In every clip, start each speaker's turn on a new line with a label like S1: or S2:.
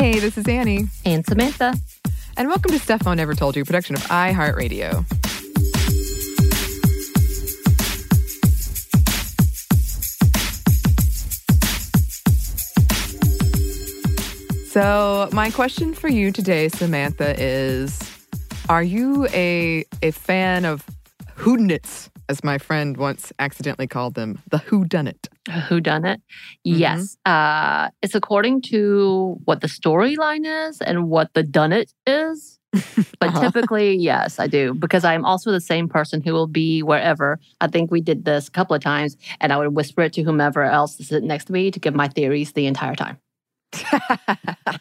S1: Hey, this is Annie.
S2: And Samantha.
S1: And welcome to Stuff Never Told You, production of iHeartRadio. So, my question for you today, Samantha, is Are you a, a fan of whodunits, as my friend once accidentally called them, the whodunit?
S2: Who done it? Yes. Uh, it's according to what the storyline is and what the done it is. But
S1: Uh-huh.
S2: typically, yes, I do because I'm also the same person who will be wherever. I think we did this a couple of times, and I would whisper it to whomever else is sitting next to me to give my theories the entire time.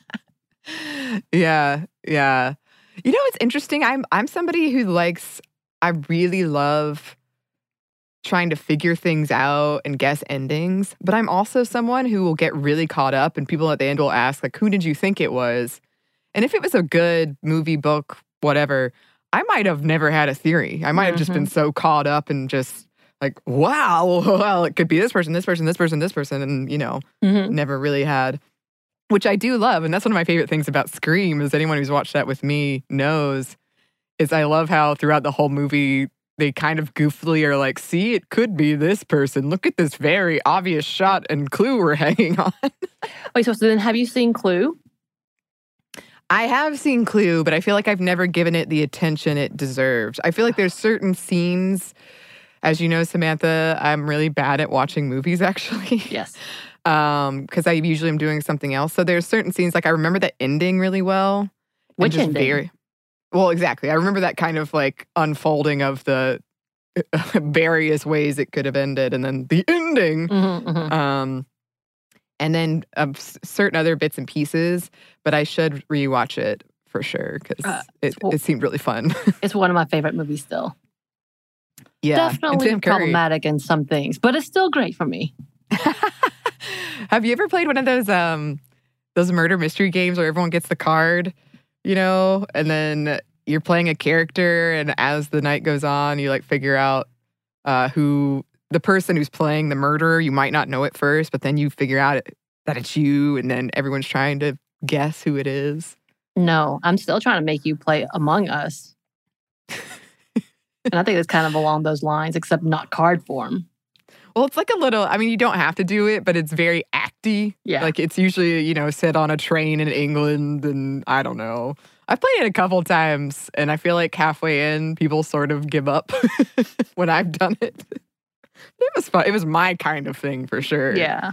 S1: yeah, yeah. You know, it's interesting. I'm I'm somebody who likes. I really love trying to figure things out and guess endings, but I'm also someone who will get really caught up, and people at the end will ask, like, "Who did you think it was?" And if it was a good movie, book, whatever, I might have never had a theory. I might have just been so caught up and just like, "Wow, well, it could be this person, this person, this person, this person," and you know,
S2: Mhm.
S1: never really had which i do love and that's one of my favorite things about scream is anyone who's watched that with me knows is i love how throughout the whole movie they kind of goofily are like see it could be this person look at this very obvious shot and clue we're hanging on
S2: Wait, so, so then have you seen Clue?
S1: i have seen clue but i feel like i've never given it the attention it deserved i feel like there's certain scenes as you know samantha i'm really bad at watching movies actually
S2: Yes.
S1: um because i usually am doing something else so there's certain scenes like i remember the ending really well
S2: Which ending?
S1: very- well exactly i remember that kind of like unfolding of the various ways it could have ended and then the ending
S2: Mhm, mhm.
S1: um and then um, s- certain other bits and pieces but i should rewatch it for sure because
S2: Uh,
S1: it, it seemed really fun
S2: It's one of my favorite movies still.
S1: yeah
S2: Definitely problematic in some things, but it's still great for me.
S1: have you ever played one of those um those murder mystery games where everyone gets the card you know and then you're playing a character and as the night goes on you like figure out uh who the person who's playing the murderer you might not know it first but then you figure out that it's you and then everyone's trying to guess who it is
S2: No, I'm still trying to make you play Among Us. and I think it's kind of along those lines, except not card form.
S1: well it's like a little i mean you don't have to do it but it's very
S2: Yeah.
S1: like it's usually you know sit on a train in england and i don't know i've played it a couple times and i feel like halfway in people sort of give up when i've done it it was fun it was my kind of thing for sure
S2: Yeah.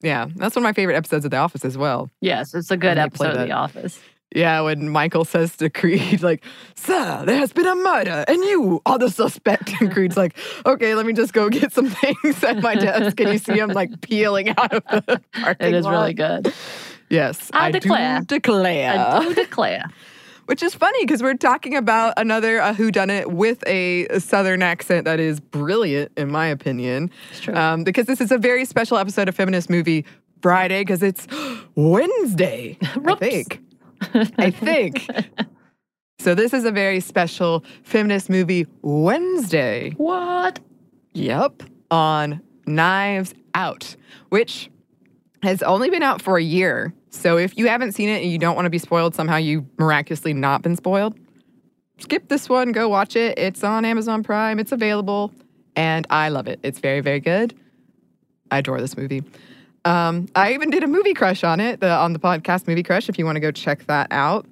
S1: yeah that's one of my favorite episodes of the office as well
S2: Yes, it's a good
S1: When they play
S2: episode of. The Office.
S1: Yeah when michael says to creed like sir there has been a murder and you are the suspect and creed's like okay let me just go get some things at my desk and you see him like peeling out of the parking
S2: It is
S1: lot.
S2: really good.
S1: Yes,
S2: I declare.
S1: do declare.
S2: I do declare.
S1: Which is funny because we're talking about another uh, whodunit with a, a southern accent that is brilliant, in my opinion.
S2: It's true.
S1: Um, because this is a very special episode of Feminist Movie Friday because it's Wednesday, I think. I think. so this is a very special Feminist Movie Wednesday.
S2: what?
S1: Yep. On Knives Out, which has only been out for a year. So if you haven't seen it and you don't want to be spoiled, somehow you miraculously not been spoiled, skip this one, go watch it. It's on Amazon Prime, it's available, and I love it. It's very, very good. I adore this movie. Um, I even did a movie crush on it, the, on the podcast Movie Crush, if you want to go check that out.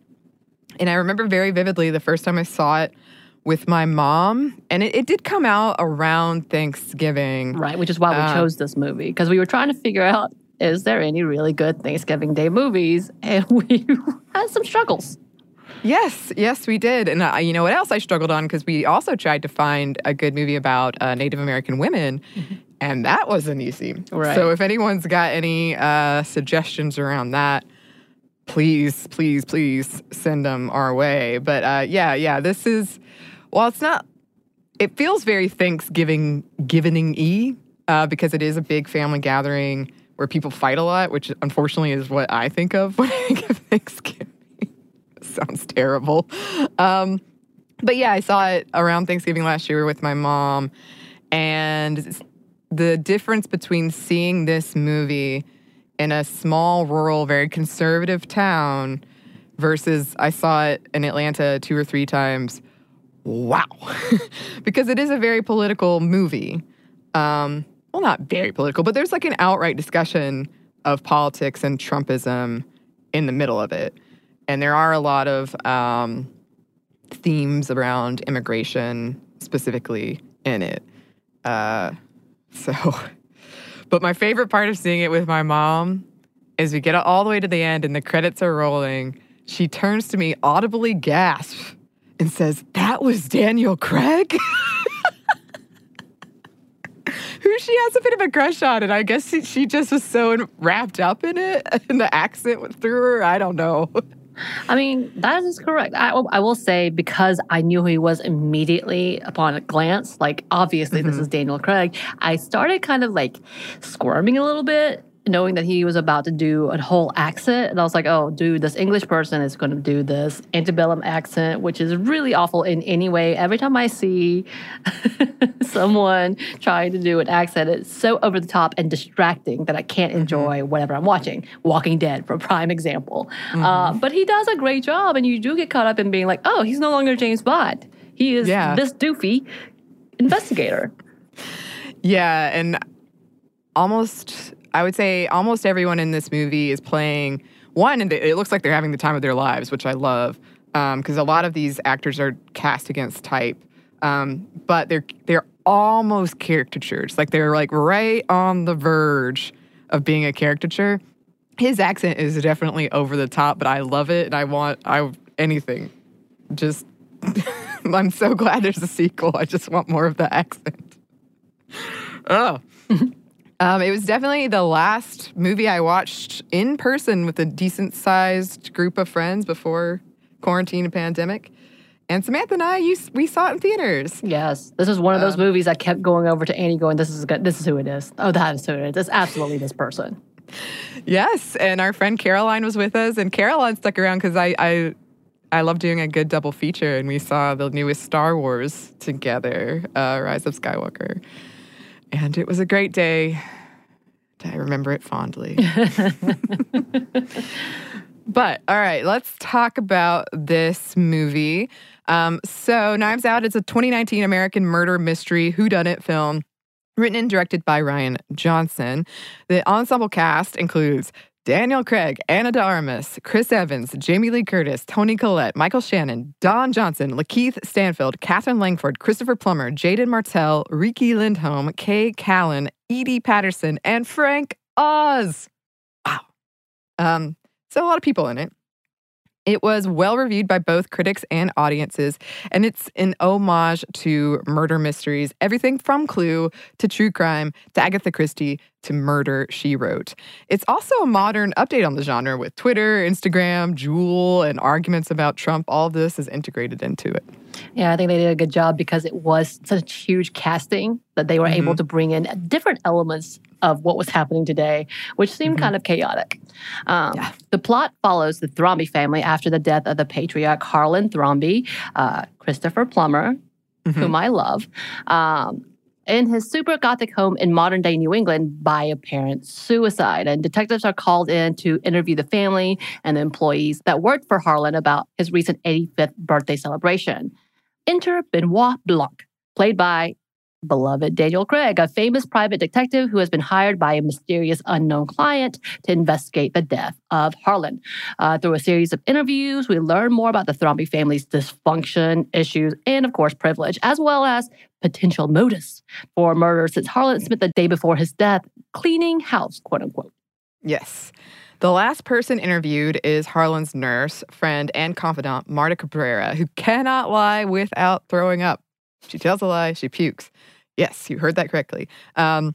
S1: And I remember very vividly the first time I saw it with my mom, and it, it did come out around Thanksgiving.
S2: Right, which is why we
S1: Uh,
S2: chose this movie because we were trying to figure out is there any really good Thanksgiving Day movies, and we had some struggles.
S1: Yes, yes, we did. And uh, you know what else I struggled on? Because we also tried to find a good movie about uh, Native American women, and that wasn't easy.
S2: Right.
S1: So if anyone's got any uh, suggestions around that, please, please, please send them our way. But uh, yeah, yeah, this is, well, it's not, it feels very Thanksgiving giving y uh, because it is a big family gathering where people fight a lot, which unfortunately is what I think of when I think of Thanksgiving. Sounds terrible. Um, but yeah, I saw it around Thanksgiving last year with my mom. And the difference between seeing this movie in a small, rural, very conservative town versus I saw it in Atlanta two or three times. Wow. because it is a very political movie. Um, well, not very political, but there's like an outright discussion of politics and Trumpism in the middle of it. And there are a lot of um, themes around immigration specifically in it. Uh, so, but my favorite part of seeing it with my mom is we get all the way to the end and the credits are rolling. She turns to me, audibly gasps, and says, That was Daniel Craig? Who she has a bit of a crush on, and I guess she, just was so wrapped up in it, and the accent went through her. I don't know.
S2: I mean, that is correct. I, I will say because I knew who he was immediately upon a glance, like obviously mm-hmm. this is Daniel Craig, I started kind of like squirming a little bit knowing that he was about to do a whole accent. And I was like, oh, dude, this English person is going to do this antebellum accent, which is really awful in any way. Every time I see someone trying to do an accent, it's so over the top and distracting that I can't mm-hmm. enjoy mm-hmm. whatever I'm watching. Walking Dead, for a prime example. Mm-hmm. Uh, but he does a great job, and you do get caught up in being like, oh, he's no longer James Bond. He is yeah. this doofy investigator.
S1: Yeah, and almost I would say almost everyone in this movie is playing one, and it looks like they're having the time of their lives, which I love because um, a lot of these actors are cast against type, um, but they're they're almost caricatures. Like they're like right on the verge of being a caricature. His accent is definitely over the top, but I love it, and I want I anything. Just I'm so glad there's a sequel. I just want more of the accent. Oh. Um, it was definitely the last movie I watched in person with a decent sized group of friends before quarantine and pandemic. And Samantha and I, you, we saw it in theaters.
S2: Yes, this is one of those um, movies I kept going over to Annie, going, "This is good. This is who it is. Oh, that is who it is. It's absolutely this person."
S1: Yes, and our friend Caroline was with us, and Caroline stuck around because I, I I love doing a good double feature, and we saw the newest Star Wars together, uh, Rise of Skywalker. And it was a great day. I remember it fondly. but all right, let's talk about this movie. Um, so, Knives Out is a 2019 American murder mystery whodunit film written and directed by Rian Johnson. The ensemble cast includes Daniel Craig, Ana de Armas, Chris Evans, Jamie Lee Curtis, Toni Collette, Michael Shannon, Don Johnson, Lakeith Stanfield, Katherine Langford, Christopher Plummer, Jaeden Martell, Riki Lindhome, K Callan, Edi Patterson, and Frank Oz. Wow. Um, so a lot of people in it. It was well reviewed by both critics and audiences, and it's an homage to murder mysteries, everything from Clue to true crime to Agatha Christie to Murder, She Wrote. It's also a modern update on the genre with Twitter, Instagram, Juul, and arguments about Trump. All this is integrated into it.
S2: Yeah, I think they did a good job because it was such huge casting that they were mm-hmm. able to bring in different elements of what was happening today, which seemed mm-hmm. kind of chaotic. Um, yeah. The plot follows the Thrombey family after the death of the patriarch Harlan Thrombey, uh, Christopher Plummer, mm-hmm. whom I love. Um, in his super gothic home in modern day New England by apparent suicide. And detectives are called in to interview the family and the employees that worked for Harlan about his recent 85th birthday celebration. Enter Benoit Blanc, played by beloved Daniel Craig, a famous private detective who has been hired by a mysterious unknown client to investigate the death of Harlan. Uh, through a series of interviews, we learn more about the Thrombey family's dysfunction, issues, and of course, privilege, as well as potential motives for murder since Harlan spent the day before his death cleaning house, quote unquote.
S1: Yes. The last person interviewed is Harlan's nurse, friend, and confidant, Marta Cabrera, who cannot lie without throwing up. She tells a lie, she pukes. Yes, you heard that correctly. Um,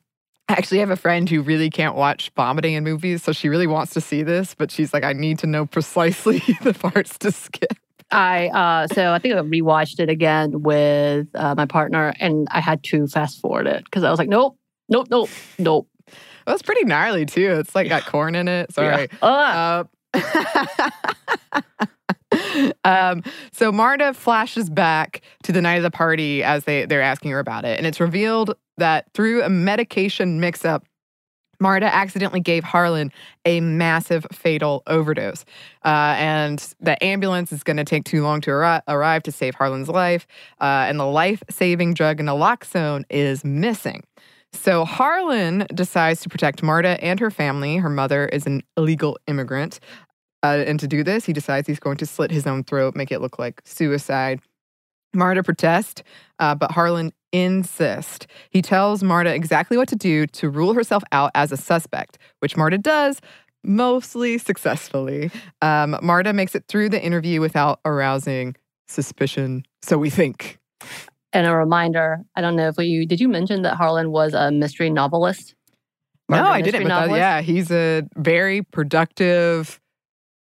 S1: I actually have a friend who really can't watch vomiting in movies, so she really wants to see this, but she's like, I need to know precisely the parts to skip.
S2: I uh, so I think I rewatched it again with uh, my partner, and I had to fast forward it because I was like, nope, nope, nope, nope.
S1: Well, it's pretty gnarly too. It's like got corn in it. Sorry. Yeah. Uh, um, so Marta flashes back to the night of the party as they, they're asking her about it. And it's revealed that through a medication mix up, Marta accidentally gave Harlan a massive fatal overdose. Uh, and the ambulance is going to take too long to arri- arrive to save Harlan's life. Uh, and the life saving drug naloxone is missing. So Harlan decides to protect Marta and her family. Her mother is an illegal immigrant. Uh, and to do this, he decides he's going to slit his own throat, make it look like suicide. Marta protests, uh, but Harlan insists. He tells Marta exactly what to do to rule herself out as a suspect, which Marta does mostly successfully. Um, Marta makes it through the interview without arousing suspicion, so we think.
S2: And a reminder I don't know if you did you mention that Harlan was a mystery novelist?
S1: No, I didn't. But that, yeah, he's a very productive,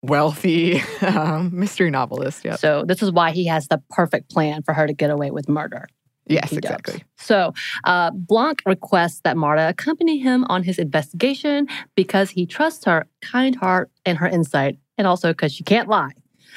S1: wealthy um, mystery novelist. Yeah.
S2: So this is why he has the perfect plan for her to get away with murder.
S1: Yes, exactly.
S2: So uh, Blanc requests that Marta accompany him on his investigation because he trusts her kind heart and her insight, and also because she can't lie.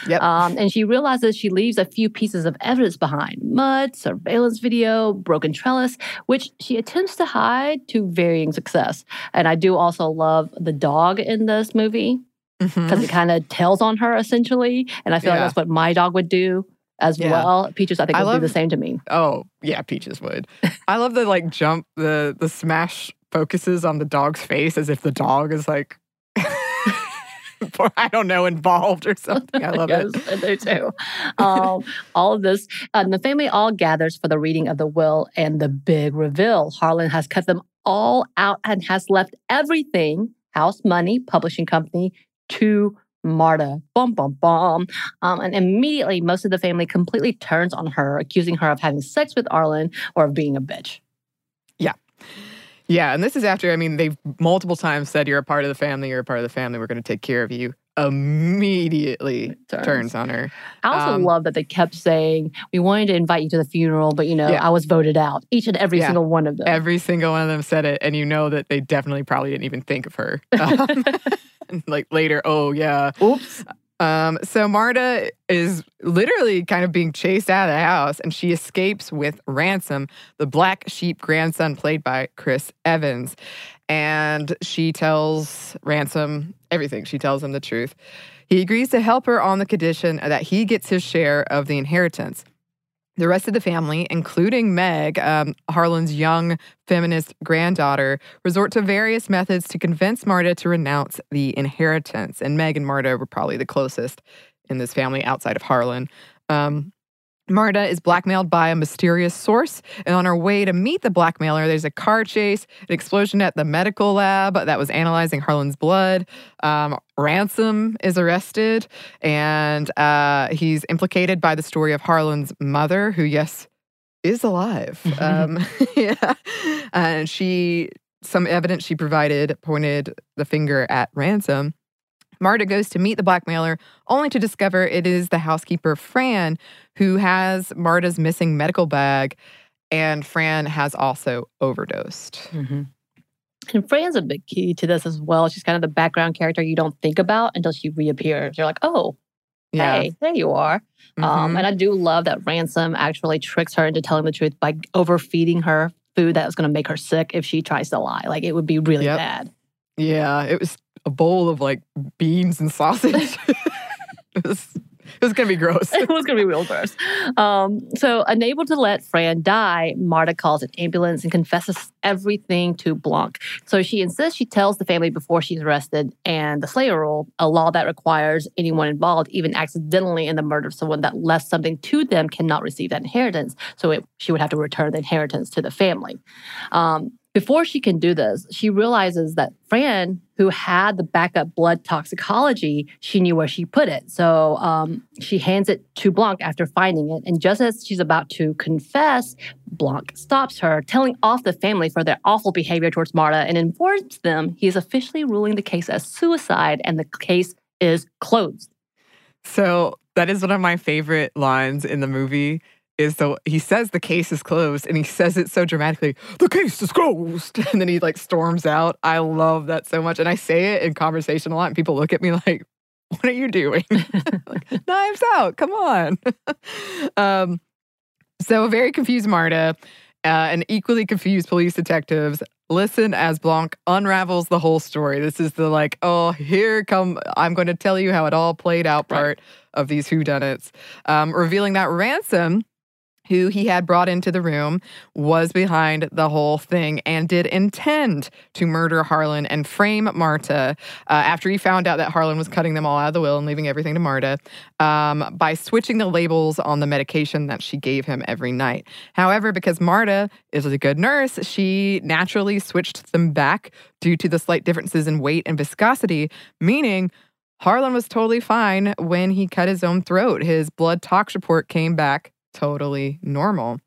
S1: Yep. Um,
S2: and she realizes she leaves a few pieces of evidence behind mud, surveillance video, broken trellis, which she attempts to hide to varying success. And I do also love the dog in this movie because mm-hmm. it kind of tells on her essentially. And I feel yeah. like that's what my dog would do as yeah. well. Peaches, I think, I would love, do the same to me.
S1: Oh, yeah, Peaches would. I love the like jump, the the smash focuses on the dog's face as if the dog is like I don't know, involved or something. I love
S2: yes,
S1: it.
S2: I do too. Um, all of this, uh, and the family all gathers for the reading of the will and the big reveal. Harlan has cut them all out and has left everything house, money, publishing company to Marta. Bum, bum, bum. Um, and immediately, most of the family completely turns on her, accusing her of having sex with Harlan or of being a bitch.
S1: Yeah. Yeah, and this is after, I mean, they've multiple times said, You're a part of the family, you're a part of the family, we're going to take care of you. Immediately turns. turns. on her.
S2: I also um, love that they kept saying, We wanted to invite you to the funeral, but you know, yeah. I was voted out. Each and every yeah. single one of them.
S1: Every single one of them said it, and you know that they definitely probably didn't even think of her. Um, like later, oh, yeah.
S2: Oops.
S1: Um, so Marta is literally kind of being chased out of the house and she escapes with Ransom, the black sheep grandson played by Chris Evans. And she tells Ransom everything. She tells him the truth. He agrees to help her on the condition that he gets his share of the inheritance. The rest of the family, including Meg, um, Harlan's young feminist granddaughter, resort to various methods to convince Marta to renounce the inheritance. And Meg and Marta were probably the closest in this family outside of Harlan. Um, Marta is blackmailed by a mysterious source, and on her way to meet the blackmailer, there's a car chase, an explosion at the medical lab that was analyzing Harlan's blood. Um, Ransom is arrested, and uh, he's implicated by the story of Harlan's mother, who, yes, is alive. um, yeah, and she, some evidence she provided pointed the finger at Ransom. Marta goes to meet the blackmailer, only to discover it is the housekeeper, Fran, who has Marta's missing medical bag. And Fran has also overdosed.
S2: Mm-hmm. And Fran's a big key to this as well. She's kind of the background character you don't think about until she reappears. You're like, oh, yeah. hey, there you are. Um, mm-hmm. Um, and I do love that Ransom actually tricks her into telling the truth by overfeeding her food that was going to make her sick if she tries to lie. Like it would be really yep. bad.
S1: Yeah, it was a bowl of like beans and sausage. it was it was gonna be gross.
S2: it was gonna be real gross. Um, so, unable to let Fran die, Marta calls an ambulance and confesses everything to Blanc. So she insists she tells the family before she's arrested, and the Slayer rule, a law that requires anyone involved, even accidentally in the murder of someone that left something to them, cannot receive that inheritance. So it, she would have to return the inheritance to the family. Um, before she can do this, she realizes that Fran, who had the backup blood toxicology, she knew where she put it. So um, she hands it to Blanc after finding it. And just as she's about to confess, Blanc stops her, telling off the family for their awful behavior towards Marta and informs them he is officially ruling the case as suicide and the case is closed.
S1: So that is one of my favorite lines in the movie is so he says the case is closed and he says it so dramatically, the case is closed. And then he like storms out. I love that so much. And I say it in conversation a lot and people look at me like, what are you doing? like, Knives out, come on. um, so a very confused Marta uh, and equally confused police detectives listen as Blanc unravels the whole story. This is the like, oh, here come, I'm going to tell you how it all played out part right. of these whodunits, um, revealing that Ransom who he had brought into the room, was behind the whole thing and did intend to murder Harlan and frame Marta uh, after he found out that Harlan was cutting them all out of the will and leaving everything to Marta um, by switching the labels on the medication that she gave him every night. However, because Marta is a good nurse, she naturally switched them back due to the slight differences in weight and viscosity, meaning Harlan was totally fine when he cut his own throat. His blood tox report came back totally normal.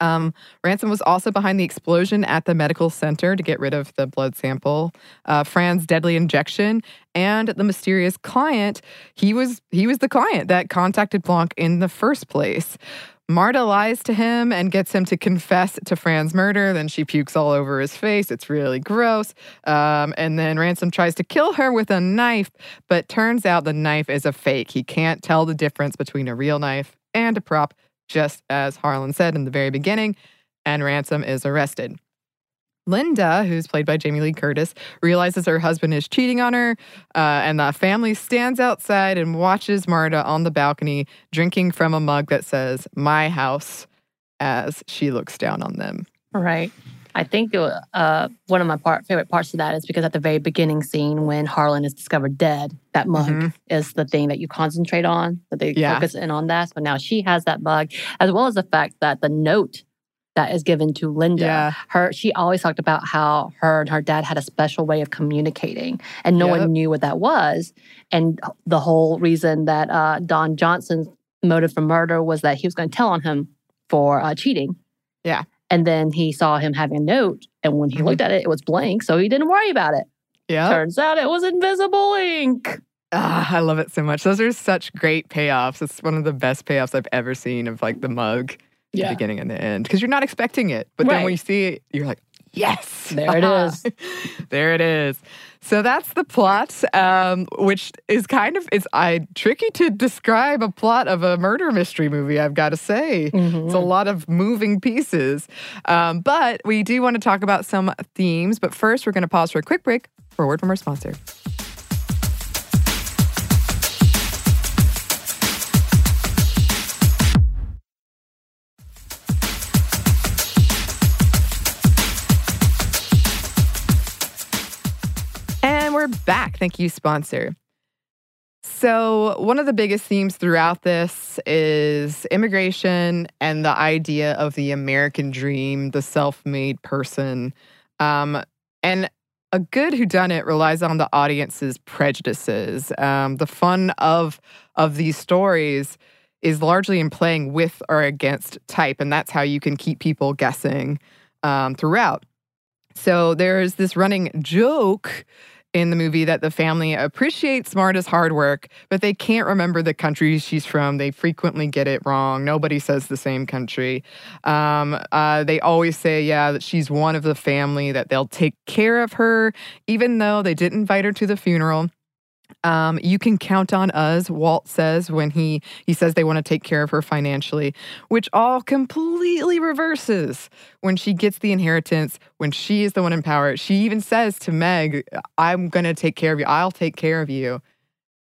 S1: Um, Ransom was also behind the explosion at the medical center to get rid of the blood sample, uh, Fran's deadly injection, and the mysterious client. He was he was the client that contacted Blanc in the first place. Marta lies to him and gets him to confess to Fran's murder. Then she pukes all over his face. It's really gross. Um, and then Ransom tries to kill her with a knife, but turns out the knife is a fake. He can't tell the difference between a real knife and a prop just as Harlan said in the very beginning, and Ransom is arrested. Linda, who's played by Jamie Lee Curtis, realizes her husband is cheating on her, uh, and the family stands outside and watches Marta on the balcony drinking from a mug that says, My house, as she looks down on them.
S2: Right. I think uh, one of my part, favorite parts of that is because at the very beginning scene, when Harlan is discovered dead, that mug mm-hmm. is the thing that you concentrate on, that they yeah. focus in on that. So now she has that mug, as well as the fact that the note that is given to Linda, yeah. her she always talked about how her and her dad had a special way of communicating, and no yep. one knew what that was. And the whole reason that uh, Don Johnson's motive for murder was that he was going to tell on him for uh, cheating.
S1: Yeah.
S2: And then he saw him having a note. And when he mm-hmm. looked at it, it was blank. So he didn't worry about it. Yeah. Turns out it was invisible ink.
S1: Ah, I love it so much. Those are such great payoffs. It's one of the best payoffs I've ever seen of like the mug, yeah. the beginning and the end. Because you're not expecting it. But right. then when you see it, you're like, yes.
S2: There it is.
S1: there it is. So that's the plot, um, which is kind of it's I tricky to describe a plot of a murder mystery movie. I've got to say, mm-hmm. it's a lot of moving pieces. Um, but we do want to talk about some themes. But first, we're going to pause for a quick break for a word from our sponsor. We're back. Thank you, sponsor. So, one of the biggest themes throughout this is immigration and the idea of the American dream, the self made person. Um, and a good whodunit relies on the audience's prejudices. Um, the fun of, of these stories is largely in playing with or against type, and that's how you can keep people guessing um, throughout. So, there's this running joke in the movie that the family appreciates Marta's hard work, but they can't remember the country she's from. They frequently get it wrong. Nobody says the same country. Um, uh, they always say, yeah, that she's one of the family, that they'll take care of her, even though they didn't invite her to the funeral. Um, you can count on us, Walt says when he he says they want to take care of her financially, which all completely reverses when she gets the inheritance, when she is the one in power. She even says to Meg, I'm gonna take care of you, I'll take care of you.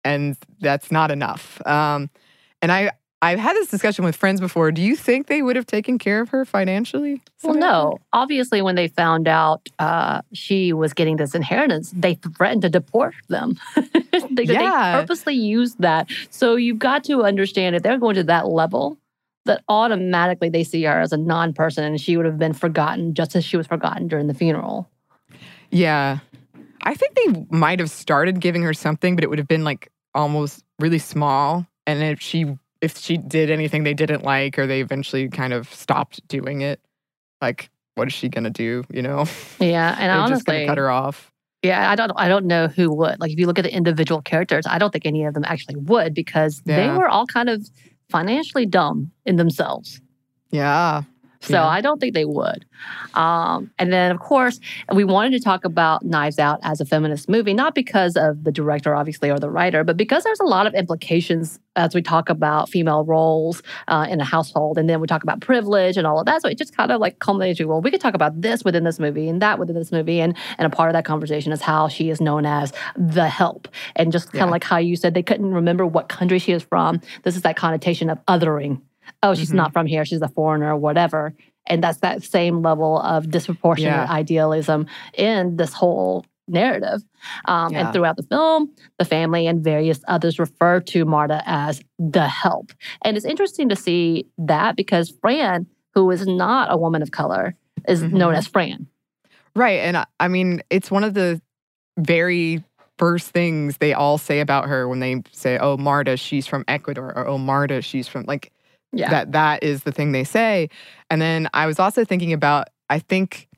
S1: And that's not enough. Um, and I I've had this discussion with friends before. Do you think they would have taken care of her financially?
S2: Well, no. Obviously, when they found out uh, she was getting this inheritance, they threatened to deport them. they, yeah. they purposely used that. So you've got to understand if they're going to that level, that automatically they see her as a non person and she would have been forgotten just as she was forgotten during the funeral.
S1: Yeah. I think they might have started giving her something, but it would have been like almost really small. And if she if she did anything they didn't like or they eventually kind of stopped doing it, like what is she gonna do? You know?
S2: Yeah, and honestly,
S1: just gonna cut her off.
S2: Yeah, I don't. I don't know who would. Like, if you look at the individual characters, I don't think any of them actually would because yeah. they were all kind of financially dumb in themselves.
S1: Yeah.
S2: So yeah. I don't think they would. Um, and then, of course, we wanted to talk about Knives Out as a feminist movie, not because of the director, obviously, or the writer, but because there's a lot of implications as we talk about female roles uh, in a household. And then we talk about privilege and all of that. So it just kind of like culminates you well, we could talk about this within this movie and that within this movie. And, and a part of that conversation is how she is known as the help. And just kind of yeah. like how you said they couldn't remember what country she is from. This is that connotation of othering oh, she's mm-hmm. not from here, she's a foreigner or whatever. And that's that same level of disproportionate yeah. idealism in this whole narrative. Um, yeah. And throughout the film, the family and various others refer to Marta as the help. And it's interesting to see that because Fran, who is not a woman of color, is mm-hmm. known as Fran.
S1: Right. And I, I mean, it's one of the very first things they all say about her when they say, oh, Marta, she's from Ecuador, or oh, Marta, she's from like, yeah. That that is the thing they say. And then I was also thinking about I think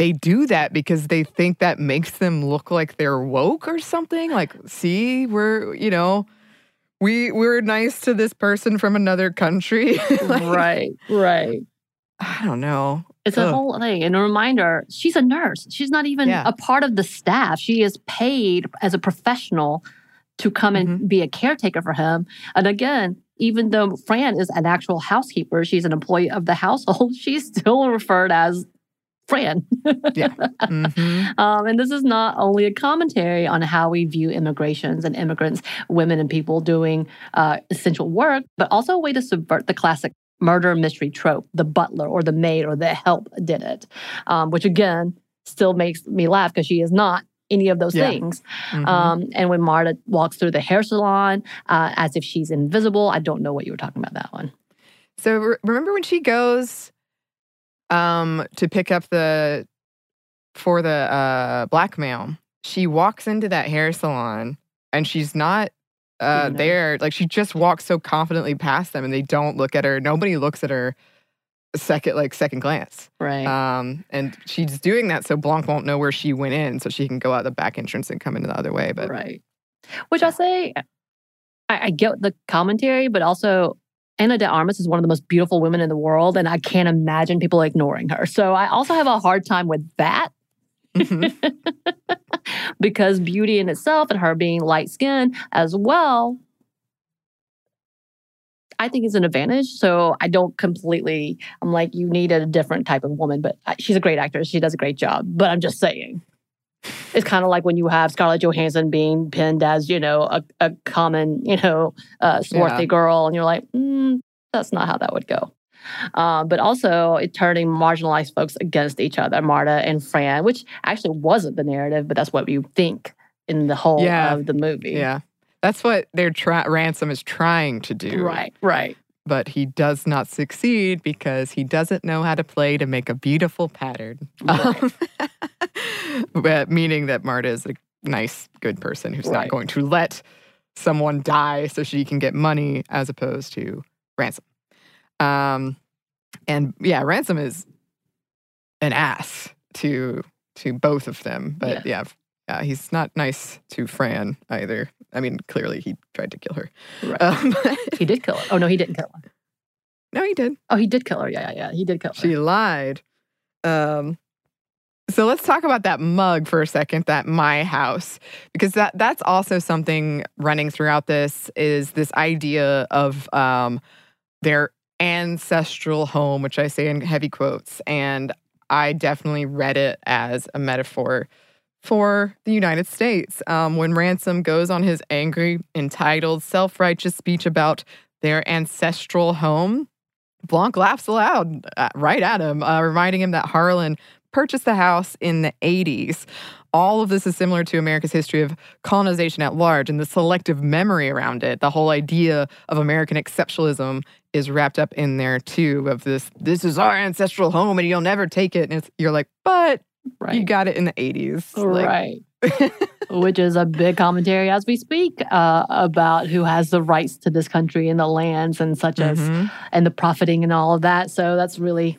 S1: they do that because they think that makes them look like they're woke or something. Like, see, we're, you know, we we're nice to this person from another country.
S2: like, right, right.
S1: I don't know.
S2: It's Ugh. a whole thing. And a reminder, she's a nurse. She's not even yeah. a part of the staff. She is paid as a professional to come mm-hmm. and be a caretaker for him. And again, even though Fran is an actual housekeeper, she's an employee of the household, she's still referred as Fran. yeah. Mm-hmm. um, and this is not only a commentary on how we view immigrations and immigrants, women and people doing uh, essential work, but also a way to subvert the classic murder mystery trope the butler or the maid or the help did it, um, which again still makes me laugh because she is not any of those yeah. things. Mm-hmm. Um, and when Marta walks through the hair salon uh, as if she's invisible, I don't know what you were talking about that one.
S1: So re- remember when she goes um, to pick up the for the uh, blackmail? She walks into that hair salon and she's not uh, there. Like she just walks so confidently past them, and they don't look at her. Nobody looks at her second like second glance.
S2: Right.
S1: Um and she's doing that so Blanc won't know where she went in so she can go out the back entrance and come in the other way. But
S2: Right. Which I say I, I get the commentary, but also Ana de Armas is one of the most beautiful women in the world, and I can't imagine people ignoring her. So I also have a hard time with that. Mm-hmm. because beauty in itself and her being light skinned as well I think is an advantage. So I don't completely, I'm like, you need a different type of woman, but she's a great actress. She does a great job. But I'm just saying. It's kind of like when you have Scarlett Johansson being pinned as, you know, a, a common, you know, uh, swarthy yeah. girl. And you're like, mm, that's not how that would go. Uh, but also it turning marginalized folks against each other, Marta and Fran, which actually wasn't the narrative, but that's what you think in the whole yeah. of the movie.
S1: Yeah. That's what their tra- ransom is trying to do.
S2: Right, right.
S1: But he does not succeed because he doesn't know how to play to make a beautiful pattern. Right. Um, meaning that Marta is a nice, good person who's right. not going to let someone die so she can get money as opposed to ransom. Um, and yeah, ransom is an ass to to both of them. But yeah, yeah yeah, he's not nice to Fran either. I mean, clearly he tried to kill her.
S2: Right. Um, he did kill her. Oh no, he didn't kill her.
S1: No, he did.
S2: Oh, he did kill her. Yeah, yeah, yeah. He did kill her.
S1: She lied. Um, so let's talk about that mug for a second, that my house, because that that's also something running throughout this is this idea of um, their ancestral home, which I say in heavy quotes, and I definitely read it as a metaphor for the United States. Um, when Ransom goes on his angry, entitled, self righteous speech about their ancestral home, Blanc laughs aloud uh, right at him, uh, reminding him that Harlan purchased the house in the 80s. All of this is similar to America's history of colonization at large and the selective memory around it. The whole idea of American exceptionalism is wrapped up in there too. Of this, this is our ancestral home, and you'll never take it. And you're like, but Right. You got it in the 80s.
S2: Right. Like. Which is a big commentary as we speak uh, about who has the rights to this country and the lands and such mm-hmm. as, and the profiting and all of that. So that's really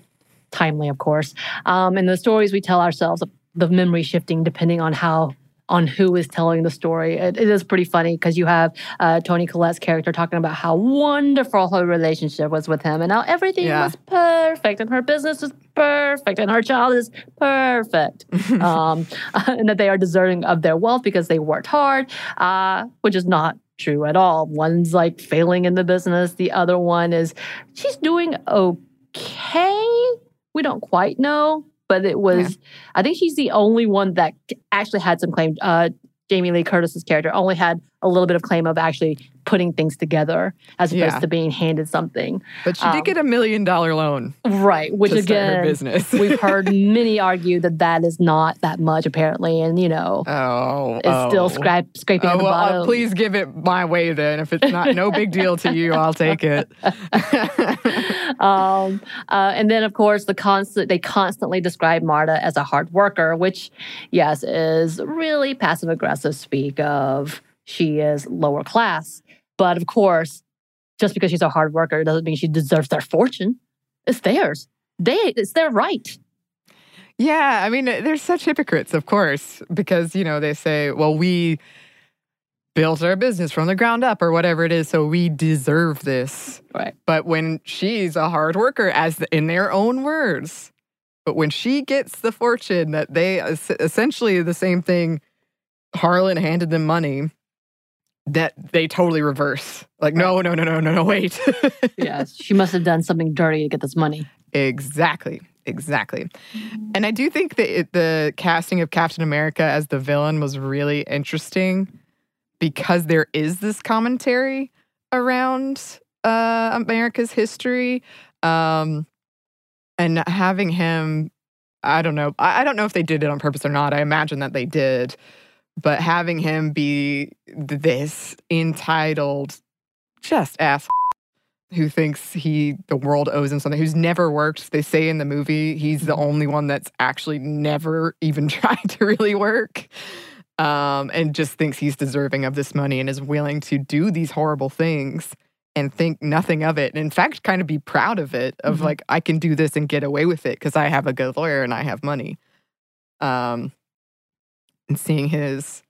S2: timely, of course. Um, and the stories we tell ourselves, the memory shifting depending on how on who is telling the story. it, it is pretty funny because you have uh, Toni Collette's character talking about how wonderful her relationship was with him and how everything
S1: Yeah.
S2: was perfect and her business was perfect and our child is perfect. um, and that they are deserving of their wealth because they worked hard, uh, which is not true at all. One's like failing in the business, the other one is she's doing okay. We don't quite know, but it was, I think she's the only one that actually had some claim. Uh, Jamie Lee Curtis's character only had a little bit of claim of actually putting things together as opposed
S1: Yeah.
S2: to being handed something.
S1: But she
S2: Um,
S1: did get a million dollar loan
S2: Right. Which
S1: to start her
S2: again,
S1: business.
S2: we've heard many argue that that is not that much apparently. And, you know,
S1: oh,
S2: it's
S1: oh.
S2: still scrap, scraping
S1: Oh well, uh,
S2: bottom.
S1: please give it my way then. If it's not no big deal to you, I'll take it.
S2: um, uh, and then, of course, the constant they constantly describe Marta as a hard worker, which, yes, is really passive aggressive speak of she is lower class. But of course, just because she's a hard worker doesn't mean she deserves their fortune. It's theirs. They it's their right.
S1: Yeah, I mean, uh, they're such hypocrites, of course, because, you know, they say, well, we built our business from the ground up or whatever it is, so we deserve this.
S2: Right.
S1: But when she's a hard worker, as the, in their own words, but when she gets the fortune that they essentially the same thing, Harlan handed them money. That they totally reverse. Like, no, no, no, no, no, no, wait.
S2: Yes. she must have done something dirty to get this money.
S1: Exactly. Exactly. And I do think that it, the casting of Captain America as the villain was really interesting because there is this commentary around uh, America's history. Um, and having him, I don't know, I, I don't know if they did it on purpose or not. I imagine that they did. But having him be this entitled, just ass who thinks he the world owes him something who's never worked. They say in the movie he's the only one that's actually never even tried to really work um, and just thinks he's deserving of this money and is willing to do these horrible things and think nothing of it. And in fact kind of be proud of it of
S2: Mhm.
S1: like i can do this and get away with it because i have a good lawyer and i have money. Um, and seeing his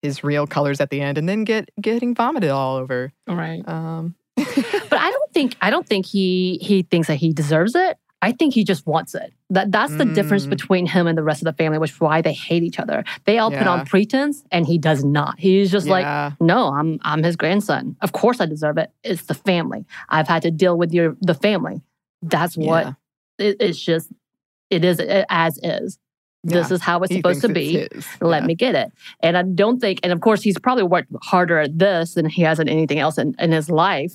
S1: his real colors at the end and then get getting vomited all over
S2: Right.
S1: um,
S2: But I don't think I don't think he he thinks that he deserves it. I think he just wants it. That that's the difference
S1: Mm.
S2: between him and the rest of the family, which is why they hate each other. They all put on pretense, and he does not. He's just like, no, I'm I'm his grandson. Of course I deserve it. It's the family. I've had to deal with your the family. That's what
S1: Yeah.
S2: it, it's just. It is uh, as is. This is how it's
S1: He
S2: supposed to be let
S1: Yeah.
S2: me get it. And I don't think, and of course, he's probably worked harder at this than he has in anything else in, in his life,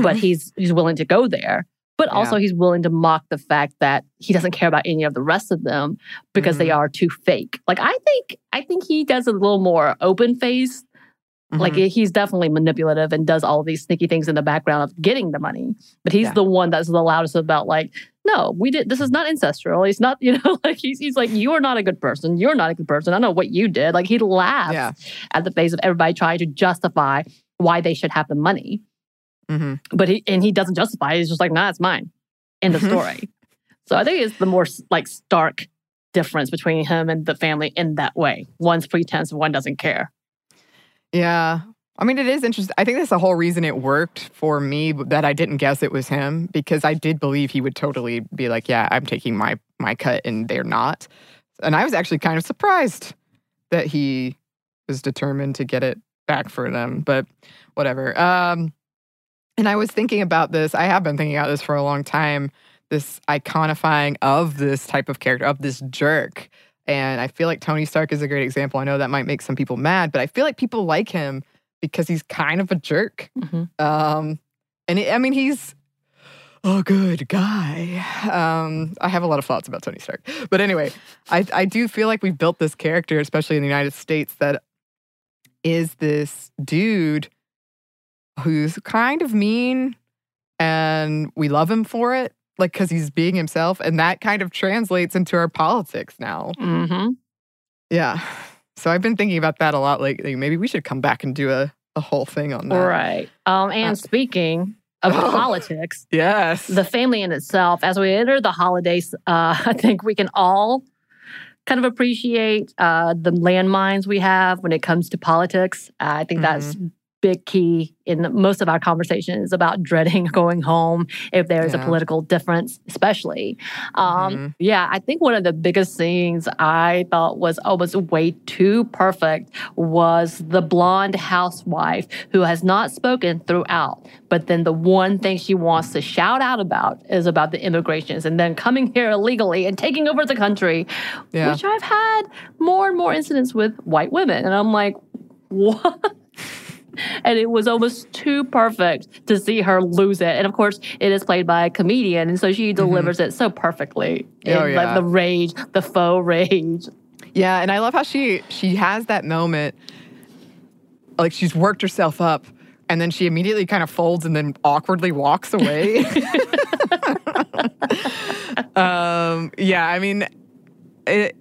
S2: but he's he's willing to go there. But also, he's willing to mock the fact that he doesn't care about any of the rest of them because they
S1: Mhm.
S2: are too fake. Like I think, I think he does a little more open face. Like
S1: Mhm.
S2: he's definitely manipulative and does all these sneaky things in the background of getting the money. But he's
S1: Yeah.
S2: the one that's the loudest about like, no, we did. This is not ancestral. He's not, you know, like he's he's like, you are not a good person. You're not a good person. I don't know what you did. Like he laughs
S1: yeah.
S2: at the face of everybody trying to justify why they should have the money.
S1: hmm
S2: But he and he doesn't justify. it. He's just like, nah, it's mine. End of
S1: Mhm.
S2: story. so I think it's the more like stark difference between him and the family in that way. One's pretense, one doesn't care.
S1: Yeah. I mean, it is interesting. I think that's the whole reason it worked for me that I didn't guess it was him because I did believe he would totally be like, "Yeah, I'm taking my my cut," and they're not. And I was actually kind of surprised that he was determined to get it back for them. But whatever. Um, and I was thinking about this. I have been thinking about this for a long time. This iconifying of this type of character, of this jerk. And I feel like Tony Stark is a great example. I know that might make some people mad, but I feel like people like him because he's kind of a jerk.
S2: Mhm.
S1: Um, and it, I mean, he's a good guy. Um, I have a lot of thoughts about Tony Stark, but anyway, I I do feel like we've built this character, especially in the United States, that is this dude who's kind of mean, and we love him for it, like because he's being himself, and that kind of translates into our politics now.
S2: Mm-hmm.
S1: Yeah. So I've been thinking about that a lot lately. Maybe we should come back and do a, a whole thing on that.
S2: Right. Um, and
S1: Uh,
S2: speaking of politics,
S1: Yes.
S2: the family in itself, as we enter the holidays, uh, I think we can all kind of appreciate uh, the landmines we have when it comes to politics. Uh, I think mm-hmm. that's big key in most of our conversations about dreading going home if there's yeah. a political difference, especially. Um, mm-hmm. Yeah, I think one of the biggest things I thought was almost way too perfect was the blonde housewife who has not spoken throughout, but then the one thing she wants to shout out about is about the immigrations and then coming here illegally and taking over the country, yeah. which I've had more and more incidents with white women. And I'm like, what? And it was almost too perfect to see her lose it. And of course, it is played by a comedian, and so she mm-hmm. delivers mm-hmm. it so perfectly. Oh, in, yeah. Like the rage, the faux rage.
S1: Yeah, and I love how she she has that moment, like she's worked herself up, and then she immediately kind of folds and then awkwardly walks away. um, yeah, I mean, it,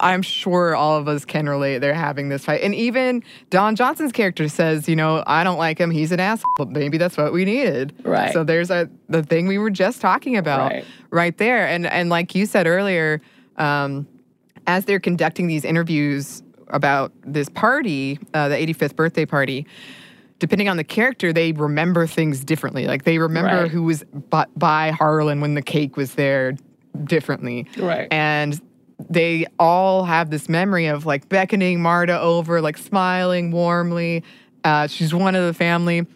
S1: I'm sure all of us can relate. They're having this fight. And even Don Johnson's character says, you know, I don't like him. He's an asshole. But maybe that's what we needed.
S2: Right.
S1: So there's a the thing we were just talking about right, right there. And and like you said earlier, um, as they're conducting these interviews about this party, uh, the 85th birthday party, depending on the character, they remember things differently. Like they remember right. who was by Harlan when the cake was there differently.
S2: Right.
S1: And they all have this memory of like beckoning Marta over, like smiling warmly. Uh, she's one of the family.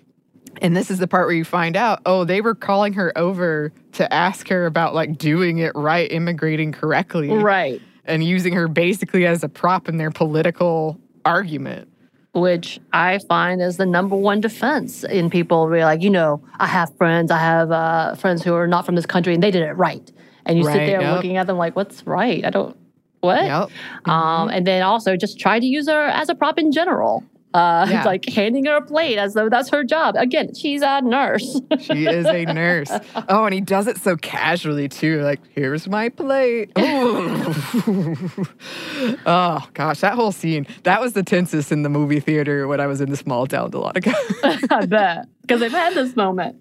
S1: And this is the part where you find out, oh, they were calling her over to ask her about like doing it right, immigrating correctly.
S2: Right.
S1: And using her basically as a prop in their political argument.
S2: Which I find is the number one defense in people are like, you know, I have friends, I have uh, friends who are not from this country and they did it right and you right, sit there yep. looking at them like, what's right? I don't, what? Yep. Um, mm-hmm. and then also just try to use her as a prop in general. Uh, yeah. like handing her a plate as though that's her job. Again, she's a nurse.
S1: she is a nurse. Oh, and he does it so casually too. Like, here's my plate. oh gosh, that whole scene. That was the tensest in the movie theater when I was in the small town Dahlonega.
S2: I bet because I've had this moment.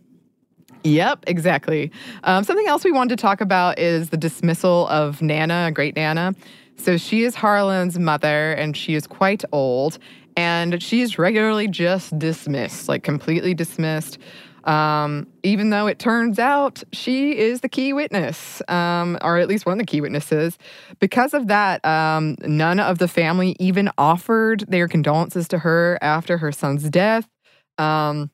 S1: Yep, exactly. Um, something else we wanted to talk about is the dismissal of Nana, great Nana. So she is Harlan's mother, and she is quite old, and she is regularly just dismissed, like completely dismissed. Um, even though it turns out she is the key witness, um, or at least one of the key witnesses. Because of that, um, none of the family even offered their condolences to her after her son's death. Um,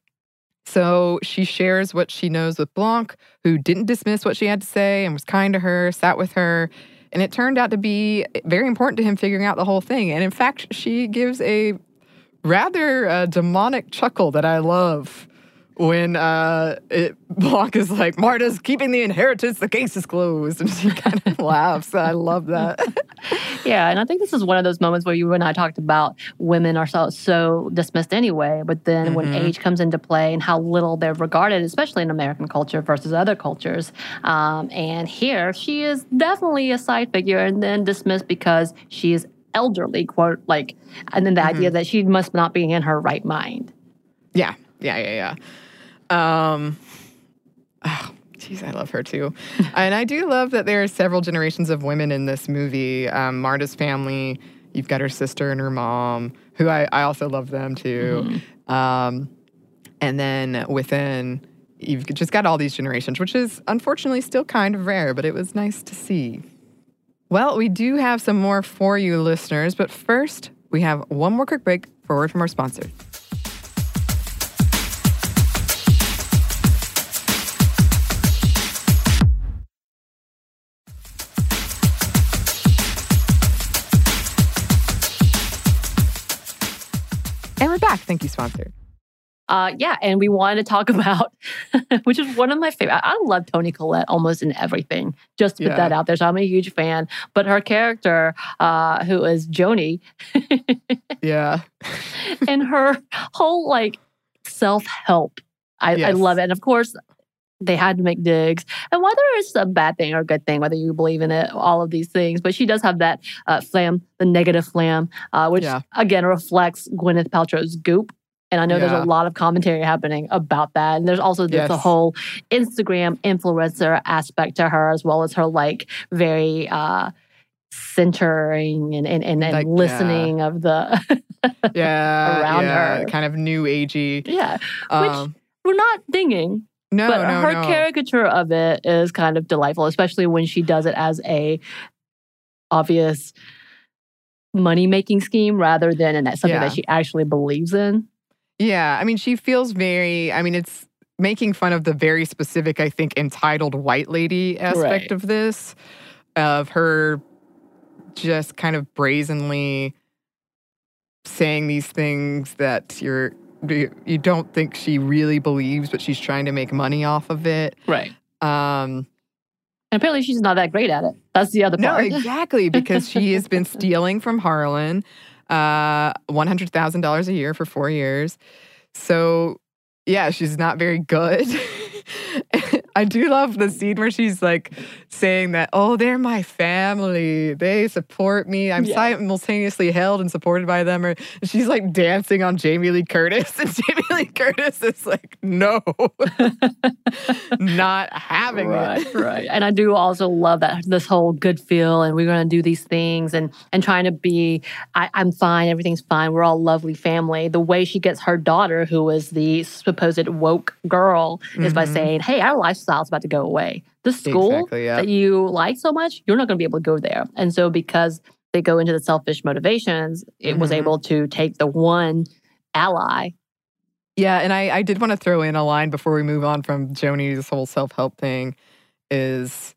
S1: so she shares what she knows with Blanc, who didn't dismiss what she had to say and was kind to her, sat with her. And it turned out to be very important to him figuring out the whole thing. And in fact, she gives a rather uh, demonic chuckle that I love when uh, it, Blanc is like, Marta's keeping the inheritance, the case is closed. And she kind of laughs. I love that.
S2: yeah. And I think this is one of those moments where you and I talked about women are so, so dismissed anyway. But then mm-hmm. when age comes into play and how little they're regarded, especially in American culture versus other cultures. Um, and here, she is definitely a side figure and then dismissed because she is elderly, quote, like, and then the mm-hmm. idea that she must not be in her right mind.
S1: Yeah. Yeah. Yeah. Yeah. Um, oh, Jeez, I love her too. and I do love that there are several generations of women in this movie. Um, Marta's family, you've got her sister and her mom, who I, I also love them too. Mm-hmm. Um, and then within, you've just got all these generations, which is unfortunately still kind of rare, but it was nice to see. Well, we do have some more for you listeners, but first, we have one more quick break for word from our sponsor. Back. Thank you, sponsor.
S2: Uh, yeah, and we wanted to talk about, which is one of my favorite. I love Toni Collette almost in everything. Just to put yeah. that out there, so I'm a huge fan. But her character, uh, who is Joni,
S1: yeah,
S2: and her whole like self help, I, yes. I love it. And of course, they had to make digs. And whether it's a bad thing or a good thing, whether you believe in it, all of these things. But she does have that uh, flam, the negative flam, uh, which yeah. again reflects Gwyneth Paltrow's goop. And I know yeah. there's a lot of commentary happening about that. And there's also yes. the whole Instagram influencer aspect to her, as well as her like very uh, centering and and, and, and
S1: Like, yeah.
S2: listening of the
S1: Yeah,
S2: Around
S1: yeah,
S2: her.
S1: kind of new agey.
S2: yeah.
S1: Um,
S2: We're not dinging,
S1: no,
S2: but
S1: no,
S2: her
S1: no.
S2: caricature of it is kind of delightful, especially when she does it as a obvious money making scheme rather than in something
S1: Yeah.
S2: that she actually believes in.
S1: Yeah, I mean, she feels very. I mean, it's making fun of the very specific, I think, entitled white lady aspect
S2: Right.
S1: of this, of her just kind of brazenly saying these things that you're you don't think she really believes, but she's trying to make money off of it.
S2: Right.
S1: Um,
S2: And apparently she's not that great at it. That's the other part.
S1: no, exactly, because she has been stealing from Harlan uh, $100,000 a year for four years. So, yeah, she's not very good. I do love the scene where she's like saying that, oh, they're my family. They support me. I'm
S2: Yeah.
S1: simultaneously held and supported by them. Or she's like dancing on Jamie Lee Curtis. And Jamie Lee Curtis is like, no, not having
S2: right,
S1: it.
S2: right. And I do also love that this whole good feel and we're going to do these things and and trying to be I, I'm fine, everything's fine. We're all lovely family. The way she gets her daughter, who is the supposed woke girl, is by
S1: Mhm.
S2: saying, "Hey, our lifestyle's about to go away. The school
S1: Exactly, yeah.
S2: that you like so much, you're not going to be able to go there." And so because they go into the selfish motivations, it was
S1: Mhm.
S2: able to take the one ally.
S1: Yeah, and I, I did want to throw in a line before we move on from Joni's whole self help thing. Is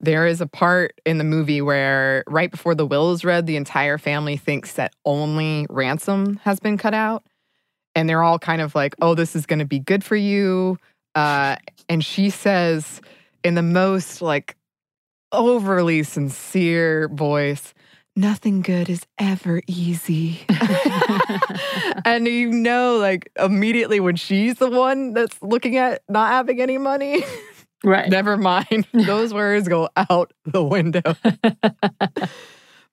S1: there is a part in the movie where right before the will is read, the entire family thinks that only ransom has been cut out, and they're all kind of like, "Oh, this is going to be good for you," uh, and she says in the most like overly sincere voice, "Nothing good is ever easy." and you know, like immediately when she's the one that's looking at not having any money,
S2: right.
S1: never mind. Those words go out the window. but that,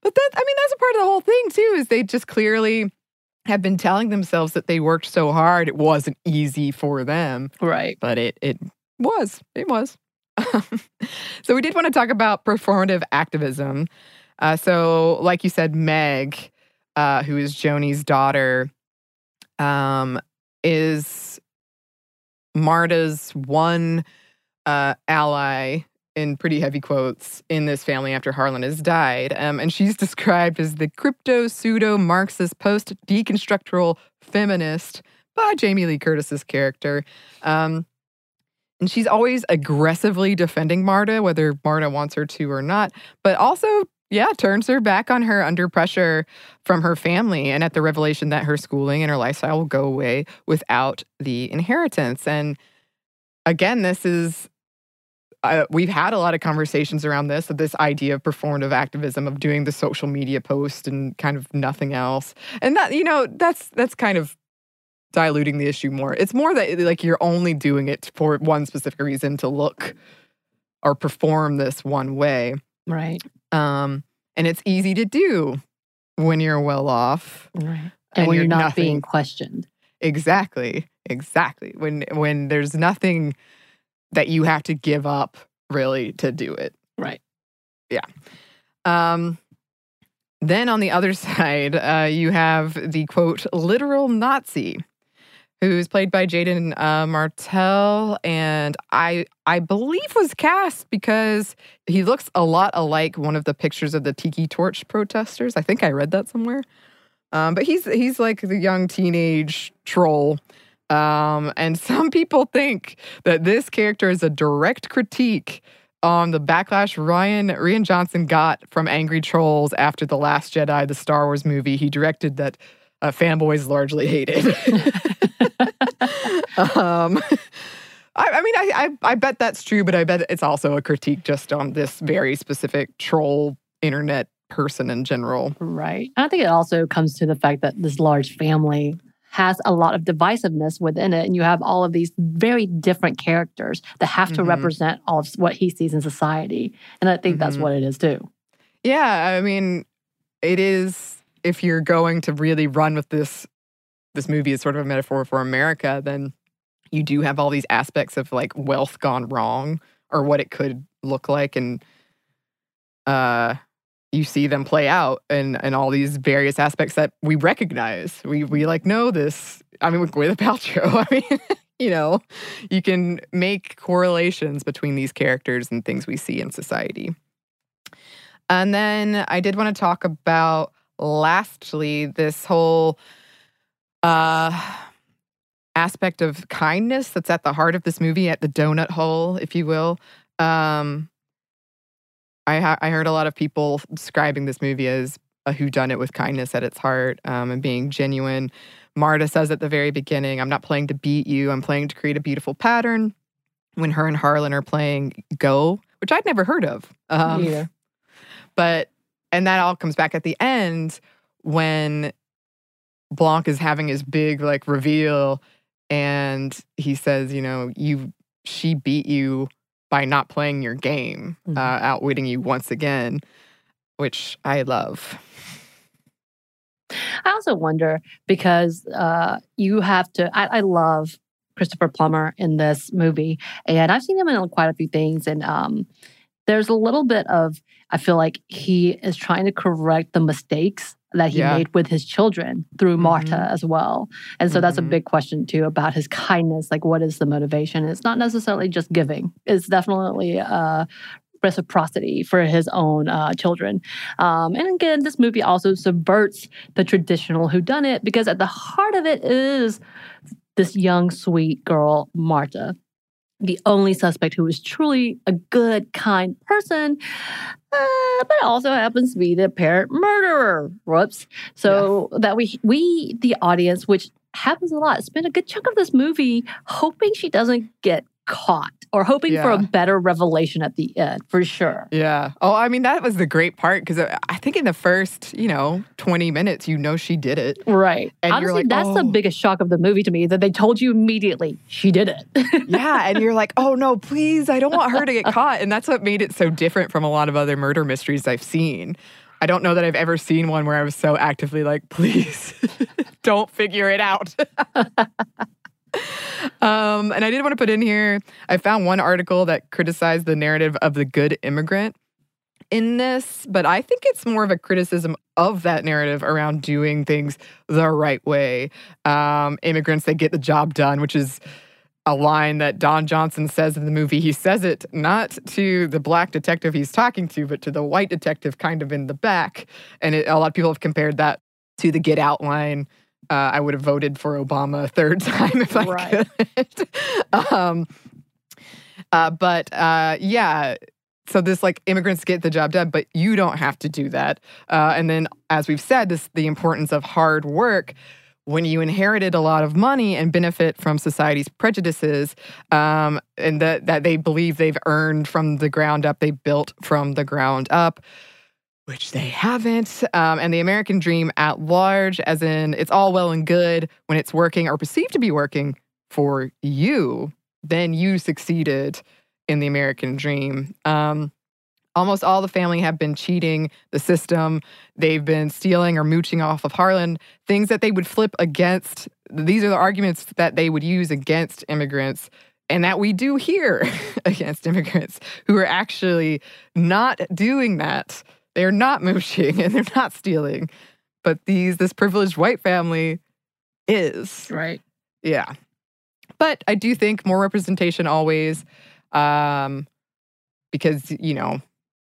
S1: I mean, that's a part of the whole thing too, is they just clearly have been telling themselves that they worked so hard, it wasn't easy for them.
S2: Right.
S1: But it it was. It was. so we did want to talk about performative activism. Uh, so, like you said, Meg, uh, who is Joni's daughter, um, is Marta's one uh, ally in pretty heavy quotes in this family after Harlan has died. Um, and she's described as the crypto pseudo Marxist post deconstructural feminist by Jamie Lee Curtis's character. Um, and she's always aggressively defending Marta, whether Marta wants her to or not, but also, yeah, turns her back on her under pressure from her family and at the revelation that her schooling and her lifestyle will go away without the inheritance. And again, this is uh, we've had a lot of conversations around this of this idea of performative activism of doing the social media post and kind of nothing else and that you know that's that's kind of diluting the issue more it's more that like you're only doing it for one specific reason to look or perform this one way
S2: Right.
S1: um and it's easy to do when you're well off
S2: Right. And, when you're, not
S1: nothing-
S2: being questioned.
S1: Exactly. Exactly. When when there's nothing that you have to give up really to do it.
S2: Right. Yeah.
S1: Um then on the other side, uh, you have the quote literal Nazi, who's played by Jaeden uh, Martell, and I I believe was cast because he looks a lot alike one of the pictures of the Tiki Torch protesters. I think I read that somewhere. Um, but he's he's like the young teenage troll. Um, and some people think that this character is a direct critique on the backlash Ryan Rian Johnson got from angry trolls after the Last Jedi, the Star Wars movie he directed that uh, fanboys largely hated. um, I, I mean, I, I I bet that's true, but I bet it's also a critique just on this very specific troll internet person in general.
S2: Right. I think it also comes to the fact that this large family has a lot of divisiveness within it. And you have all of these very different characters that have to
S1: Mhm.
S2: represent all of what he sees in society. And I think that's
S1: Mhm.
S2: what it is too.
S1: Yeah, I mean, it is if you're going to really run with this this movie as sort of a metaphor for America, then you do have all these aspects of like wealth gone wrong or what it could look like and uh you see them play out and and all these various aspects that we recognize. We we like know this. I mean, with Gwyneth Paltrow, I mean, you know, you can make correlations between these characters and things we see in society. And then I did want to talk about lastly this whole uh aspect of kindness that's at the heart of this movie at the donut hole if you will um I ha- I heard a lot of people describing this movie as a whodunit with kindness at its heart um, and being genuine. Marta says at the very beginning, "I'm not playing to beat you. I'm playing to create a beautiful pattern." When her and Harlan are playing Go, which I'd never heard of,
S2: um, yeah.
S1: but and that all comes back at the end when Blanc is having his big like reveal, and he says, "You know, you she beat you." By not playing your game, mm-hmm. uh, outwitting you once again, which I love.
S2: I also wonder because uh, you have to. I, I, love Christopher Plummer in this movie, and I've seen him in quite a few things. And um, there's a little bit of I feel like he is trying to correct the mistakes that he yeah. made with his children through Marta mm-hmm. as well. And so mm-hmm. that's a mm-hmm. big question too about his kindness. Like, what is the motivation? It's not necessarily just giving. It's definitely uh, reciprocity for his own uh, children. Um, and again, this movie also subverts the traditional whodunit because at the heart of it is this young, sweet girl, Marta the only suspect who is truly a good, kind person, uh, but also happens to be the apparent murderer. Whoops. So yeah. that we, we, the audience, which happens a lot, spend a good chunk of this movie hoping she doesn't get caught or hoping yeah. for a better revelation at the end for sure.
S1: Yeah. Oh, I mean, that was the great part because uh, I think in the first, you know, 20 minutes, you know, she did it.
S2: Right. And Honestly, like, that's oh. the biggest shock of the movie to me that they told you immediately she did it.
S1: yeah. And you're like, oh no, please, I don't want her to get caught. And that's what made it so different from a lot of other murder mysteries I've seen. I don't know that I've ever seen one where I was so actively like, please don't figure it out. um, and I did want to put in here, I found one article that criticized the narrative of the good immigrant in this, but I think it's more of a criticism of that narrative around doing things the right way. Um, immigrants, they get the job done, which is a line that Don Johnson says in the movie. He says it not to the black detective he's talking to, but to the white detective kind of in the back. And it, a lot of people have compared that to the Get Out line uh, I would have voted for Obama a third time if I right. could. um, uh, but uh, yeah, so this like immigrants get the job done, but you don't have to do that. Uh, and then, as we've said, this the importance of hard work. When you inherited a lot of money and benefit from society's prejudices, um, and that that they believe they've earned from the ground up, they built from the ground up which they haven't. Um, and the American dream at large, as in it's all well and good when it's working or perceived to be working for you, then you succeeded in the American dream. Um, almost all the family have been cheating the system. They've been stealing or mooching off of Harlan, things that they would flip against. These are the arguments that they would use against immigrants and that we do here against immigrants who are actually not doing that. They're not mooching and they're not stealing, but these this privileged white family is.
S2: Right.
S1: Yeah. But I do think more representation always um because you know,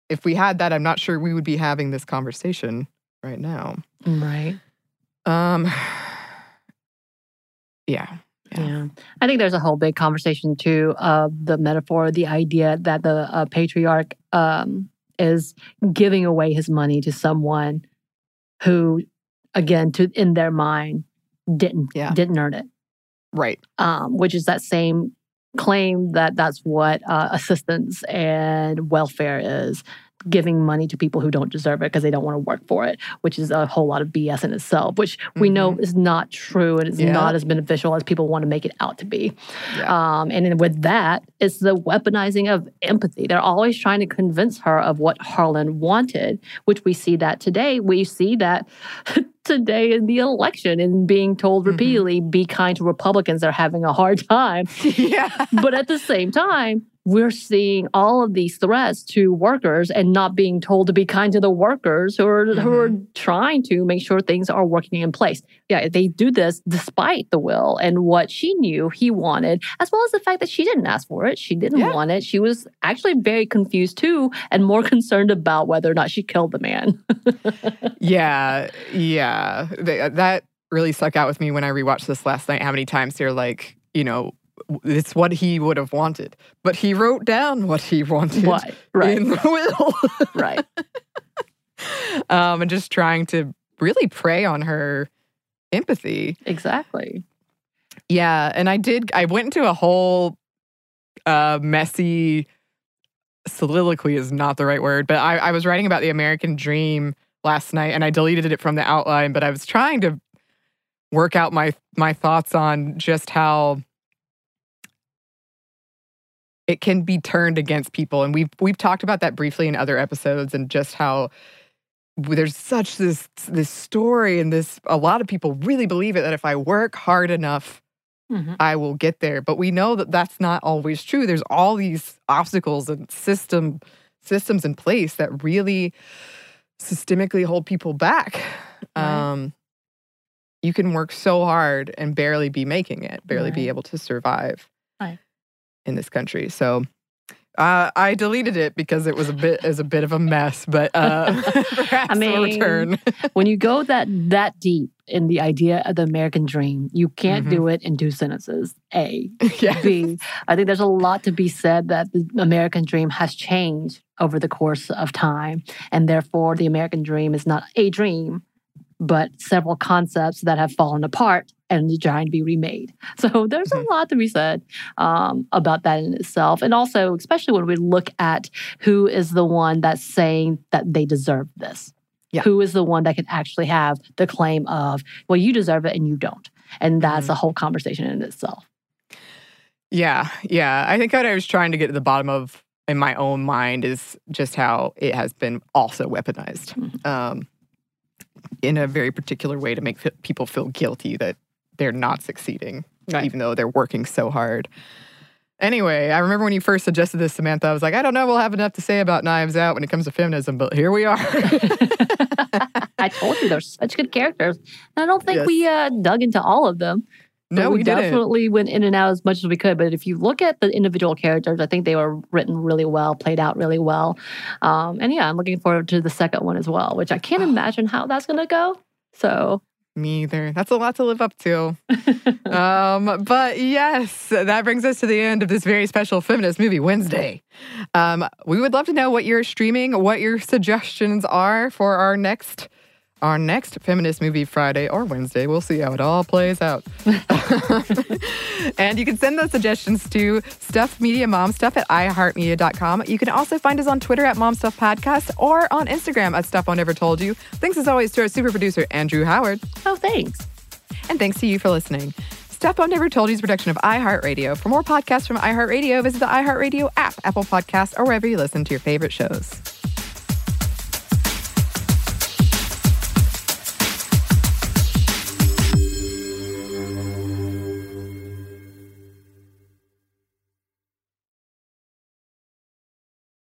S1: if we had that I'm not sure we would be having this conversation right now.
S2: Right.
S1: Um yeah.
S2: Yeah. yeah. I think there's a whole big conversation too of the metaphor, the idea that the uh, patriarch um, is giving away his money to someone who again to in their mind didn't yeah. didn't earn it.
S1: Right.
S2: Um, which is that same claim that that's what uh, assistance and welfare is giving money to people who don't deserve it because they don't want to work for it, which is a whole lot of BS in itself, which mm-hmm. we know mm-hmm. is not true and is yeah. not as beneficial as people want to make it out to be. Yeah. Um, and then with that, it's the weaponizing of empathy. They're always trying to convince her of what Harlan wanted, which we see that today. We see that today in the election and being told mm-hmm. repeatedly, mm-hmm. be kind to Republicans. They're having a hard time.
S1: yeah.
S2: but at the same time, we're seeing all of these threats to workers and not being told to be kind to the workers who are, mm-hmm. who are mm-hmm. trying to make sure things are working in place. Yeah, they do this despite the will and what she knew he wanted, as well as the fact that she didn't ask for it. She didn't yeah. want it. She was actually very confused too and more concerned about whether or not she killed the man.
S1: yeah, yeah. That really stuck out with me when I rewatched this last night. How many times they're like, you know, it's what he would have wanted. But he wrote down what he wanted
S2: what? Right.
S1: in the will.
S2: right.
S1: Um, and just trying to really prey on her empathy.
S2: Exactly.
S1: Yeah. And I did, I went into a whole uh, messy soliloquy, is not the right word, but I, I was writing about the American dream last night and I deleted it from the outline, but I was trying to work out my my thoughts on just how it can be turned against people. And we've we've talked about that briefly in other episodes and just how there's such this this story and this a lot of people really believe it that if I work hard enough mm-hmm. I will get there. But we know that that's not always true. There's all these obstacles and system systems in place that really systemically hold people back right. um, you can work so hard and barely be making it barely right. be able to survive
S2: right
S1: in this country. So uh, I deleted it because it was a bit as a bit of a mess, but uh, perhaps I mean, return.
S2: when you go that that deep in the idea of the American dream, you can't mm-hmm. do it in two sentences. A, yes. B. I think there's a lot to be said that the American dream has changed over the course of time, and therefore the American dream is not a dream, but several concepts that have fallen apart and the giant be remade. So there's a mm-hmm. lot to be said um, about that in itself. And also, especially when we look at who is the one that's saying that they deserve this. Yeah. Who is the one that can actually have the claim of, well, you deserve it and you don't. And that's mm-hmm. a whole conversation in itself.
S1: Yeah, yeah. I think what I was trying to get to the bottom of in my own mind is just how it has been also weaponized. Mm-hmm. Um, in a very particular way to make people feel guilty that they're not succeeding, right. even though they're working so hard. Anyway, I remember when you first suggested this, Samantha, I was like, I don't know, we'll have enough to say about Knives Out when it comes to feminism, but here we are.
S2: I told you they're such good characters. And I don't think yes. we uh, dug into all of them.
S1: No, we,
S2: we
S1: definitely
S2: went in and out as much as we could. But if you look at the individual characters, I think they were written really well, played out really well. Um, and yeah, I'm looking forward to the second one as well, which I can't imagine how that's going to go. So
S1: me either. That's a lot to live up to. um, but yes, that brings us to the end of this very special feminist movie Wednesday. Um, we would love to know what you're streaming, what your suggestions are for our next our next feminist movie Friday or Wednesday. We'll see how it all plays out. and you can send those suggestions to Stuff Media Mom Stuff at iHeartMedia.com. You can also find us on Twitter at Mom Stuff Podcast or on Instagram at Stuff Mom Never Told You. Thanks as always to our super producer, Andrew Howard.
S2: Oh, thanks.
S1: And thanks to you for listening. Stuff Mom Never Told You is a production of iHeartRadio. For more podcasts from iHeartRadio, visit the iHeartRadio app, Apple Podcasts, or wherever you listen to your favorite shows.